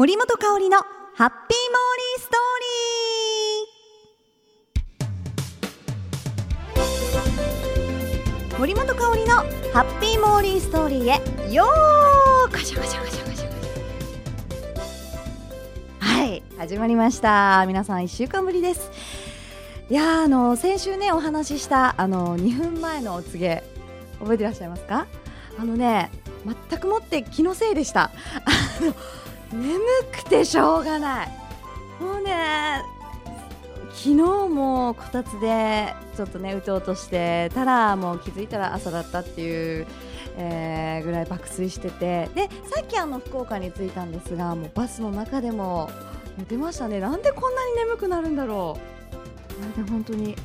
森本香里のハッピーモーリーストーリー。森本香里のハッピーモーリーストーリーへよーカシャカシャカシャカシャはい始まりました。皆さん1週間ぶりです。いやあの先週ねお話ししたあの2分前のお告げ覚えてらっしゃいますか？あのね全くもって気のせいでした。あの眠くてしょうがない。もうね昨日もこたつでちょっとね打とうとしてたらもう気づいたら朝だったっていう、えー、ぐらい爆睡してて。でさっきあの福岡に着いたんですがもうバスの中でも寝てましたね。なんでこんなに眠くなるんだろう。あれで本当に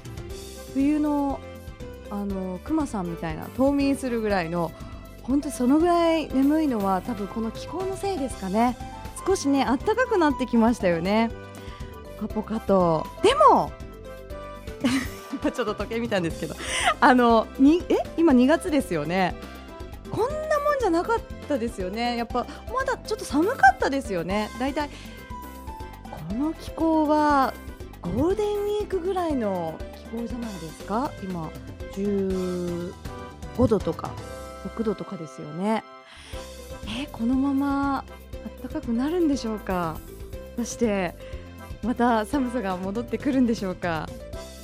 冬のあのクマさんみたいな冬眠するぐらいの本当にそのぐらい眠いのは多分この気候のせいですかね。少しね暖かくなってきましたよね。ポカポカと。でも ちょっと時計見たんですけどあのにえ？今2月ですよね。こんなもんじゃなかったですよね。やっぱまだちょっと寒かったですよね。だいたいこの気候はゴールデンウィークぐらいの気候じゃないですか？今15度とか6度とかですよね。え、このまま暖かくなるんでしょうか？そしてまた寒さが戻ってくるんでしょうか？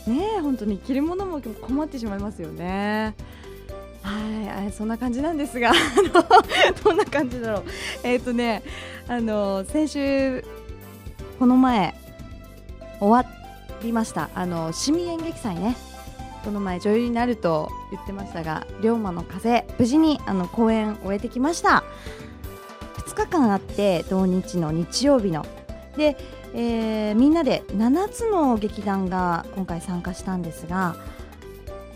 ね本当に着るものも困ってしまいますよね。はいそんな感じなんですが どんな感じだろう？えっ、ー、とねあの先週この前終わりました。あの市民演劇祭ね。この前女優になると言ってましたが龍馬の風無事にあの公演を終えてきました。日間あって同日の日曜日の。で、えー、みんなで7つの劇団が今回参加したんですが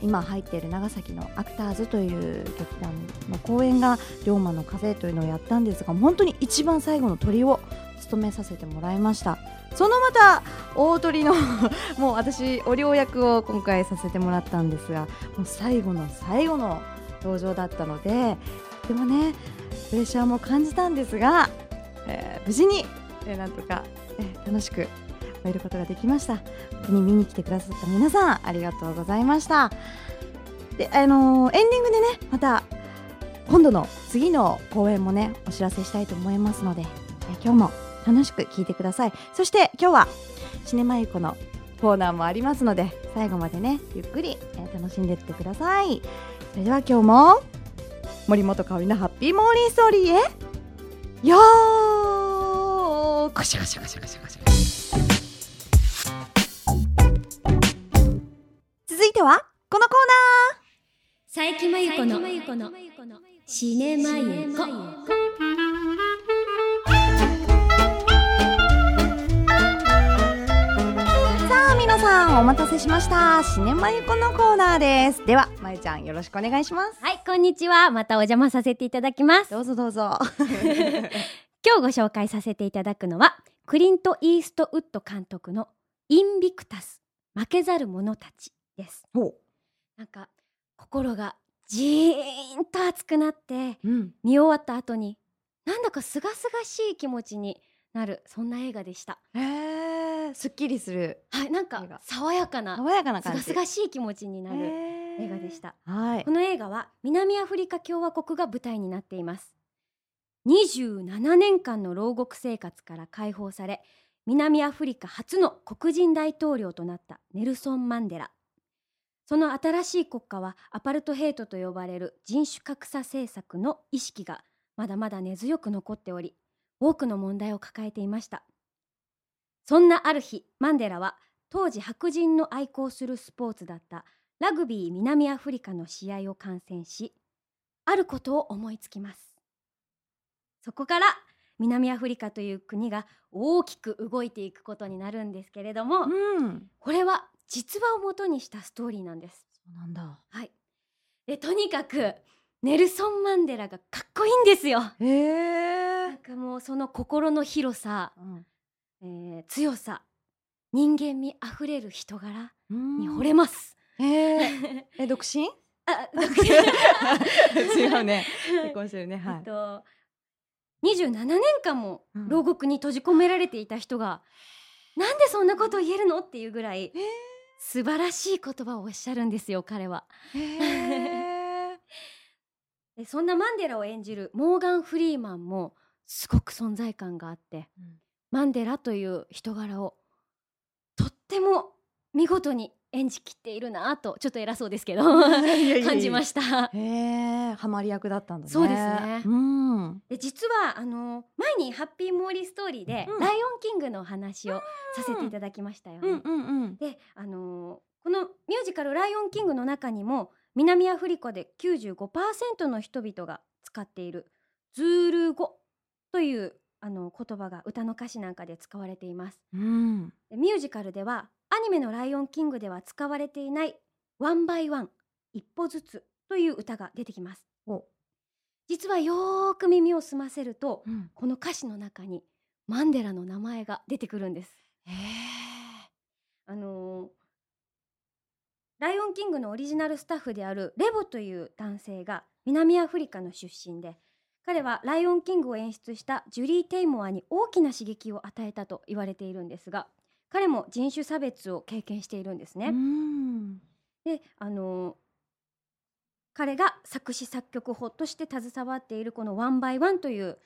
今入っている長崎のアクターズという劇団の公演が龍馬の風というのをやったんですが本当に一番最後の鳥を務めさせてもらいました。そのまた大鳥の もう私お両役を今回させてもらったんですがもう最後の最後の登場だったのででもねプレッシャーも感じたんですが、えー、無事に、えー、なんとか、えー、楽しく終えることができました。本当に見に来てくださった皆さんありがとうございました。であのー、エンディングでねまた今度の次の公演もねお知らせしたいと思いますので、え今日も楽しく聞いてください。そして今日はシネマユコのコーナーもありますので最後までねゆっくり、え楽しんでいってください。それでは今日も森本香里のハッピーモーリーストーリーへ。よーこしゃこしゃこしゃこしゃこしゃ続いてはこのコーナー佐伯真由子のシネマユコさんお待たせしました。シネマユコのコーナーです。ではまゆちゃんよろしくお願いします。はいこんにちは。またお邪魔させていただきます。どうぞどうぞ。今日ご紹介させていただくのはクリント・イーストウッド監督のインビクタス負けざる者たちです。なんか心がじーんと熱くなって、うん、見終わった後になんだかすがすがしい気持ちになる。そんな映画でした。へえすっきりする。はいなんか爽やかな爽やかな感じ。すがすがしい気持ちになる映画でした。はい。この映画は南アフリカ共和国が舞台になっています。27年間の牢獄生活から解放され南アフリカ初の黒人大統領となったネルソン・マンデラ。その新しい国家はアパルトヘイトと呼ばれる人種格差政策の意識がまだまだ根強く残っており多くの問題を抱えていました。そんなある日マンデラは当時白人の愛好するスポーツだったラグビー南アフリカの試合を観戦しあることを思いつきます。そこから南アフリカという国が大きく動いていくことになるんですけれども、うん、これは実話をもとにしたストーリーなんです。そうなんだ。はい。でとにかくネルソン・マンデラがかっこいいんですよ。へえなんかもうその心の広さ、うん、えー、強さ人間味あふれる人柄に惚れます。へえ独身？あ 独身。違うね。結婚してるね。はい、えっと27年間もうん。牢獄に閉じ込められていた人が、なんでそんなことを言えるのっていうぐらいえ素晴らしい言葉をおっしゃるんですよ彼は。ー、へー。でそんなマンデラを演じるモーガン・フリーマンもすごく存在感があってマンデラという人柄をとっても見事に演じきっているなとちょっと偉そうですけど 感じまししたた。へえ、ハマり役だったんだね。そうですねうん。で実はあの前に「ハッピーモーリーストーリーで」うんライオンキングのお話をさせていただきましたよね。うんうんうん。であのこのミュージカル「ライオンキング」の中にも南アフリカで95%の人々が使っているズールー語というあの言葉が歌の歌詞なんかで使われています。うん。でミュージカルではアニメの「ライオンキング」では使われていない「ワンバイワン一歩ずつ」という歌が出てきますお実はよーく耳を澄ませるとうん。この歌詞の中にマンデラの名前が出てくるんです。あのーライオンキングのオリジナルスタッフであるレボという男性が南アフリカの出身で彼はライオンキングを演出したジュリー・テイモアに大きな刺激を与えたと言われているんですが彼も人種差別を経験しているんですね。うん。であのー彼が作詞作曲法として携わっているこの「ワンバイワンという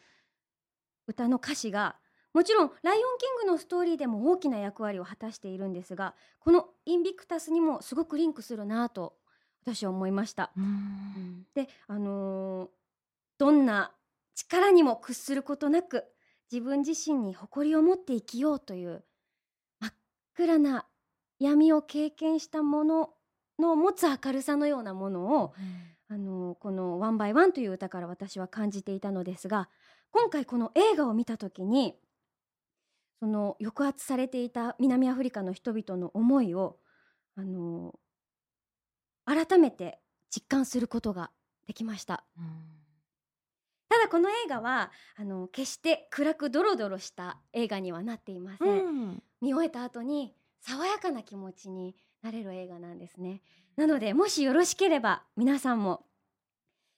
歌の歌詞がもちろん「ライオンキング」のストーリーでも大きな役割を果たしているんですがこの「インビクタス」にもすごくリンクするなと私は思いました。うん。であのーどんな力にも屈することなく自分自身に誇りを持って生きようという真っ暗な闇を経験したものの持つ明るさのようなものを、あのーこの「ワンバイワンという歌から私は感じていたのですが今回この映画を見た時にその抑圧されていた南アフリカの人々の思いを、あのー改めて実感することができました。ただこの映画はあの決して暗くドロドロした映画にはなっていません、うん。見終えた後に爽やかな気持ちになれる映画なんですねなのでもしよろしければ皆さんも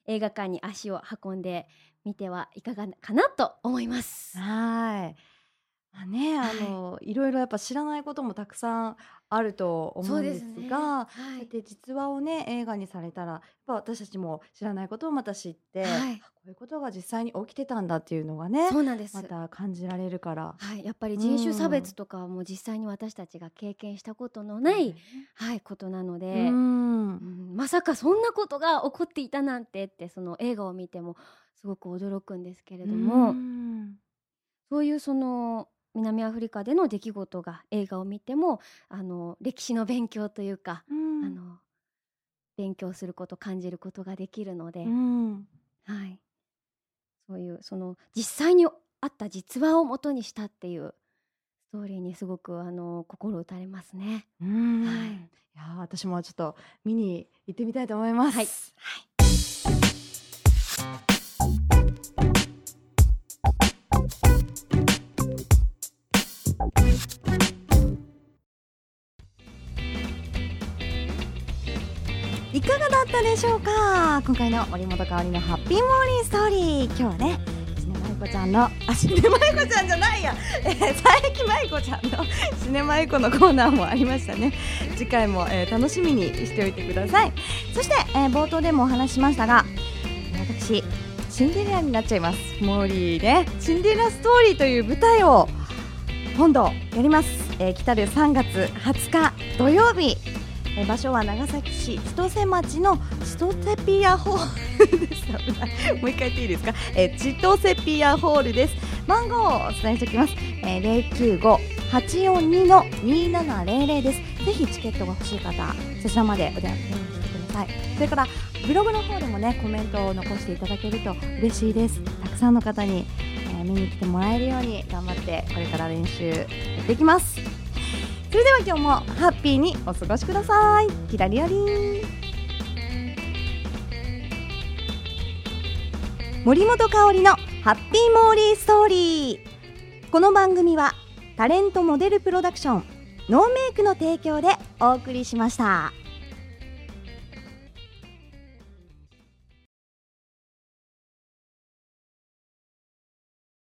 映画館に足を運んでみてはいかがかなと思いますはい。まあね、あはい。の、いろいろやっぱ知らないこともたくさんあると思うんですが、はい、だって実話をね映画にされたらやっぱ私たちも知らないことをまた知って、はい。こういうことが実際に起きてたんだっていうのがねそうなんです、また感じられるから。はい、やっぱり人種差別とかはもう実際に私たちが経験したことのない、はい、ことなので、うん。うんまさかそんなことが起こっていたなんてってその映画を見てもすごく驚くんですけれども、うん。そういうその南アフリカでの出来事が映画を見てもあの歴史の勉強というか、うん。あの勉強すること感じることができるので、うん。はい、そういうその実際にあった実話を元にしたっていうストーリーにすごくあの心打たれますね。うん。はい。いやー私もちょっと見に行ってみたいと思います。はい。いしょうか？今回の森本香里のハッピーモーリーストーリー。今日はねシネマイコちゃんのあシネマイコちゃんじゃないや、えー、佐伯舞子ちゃんのシネマイコのコーナーもありましたね。次回も、えー楽しみにしておいてください。そして、えー冒頭でもお話ししましたが私シンデレラになっちゃいます。モーリーねシンデレラストーリーという舞台を今度やります、えー来たる3月20日土曜日。えー場所は長崎市千歳町の千歳ピアホールです。もう一回言っていいですか、えー千歳ピアホールです。番号をお伝えしておきます、えー、095-842の2700です。ぜひチケットが欲しい方そちらまでお電話してください。それからブログの方でもねコメントを残していただけると嬉しいです。たくさんの方に、えー見に来てもらえるように頑張ってこれから練習やっていきますそれでは今日もハッピーにお過ごしください。キラリアリン。森本香里のハッピーモーリーストーリー。この番組はタレントモデルプロダクションノーメイクの提供でお送りしました。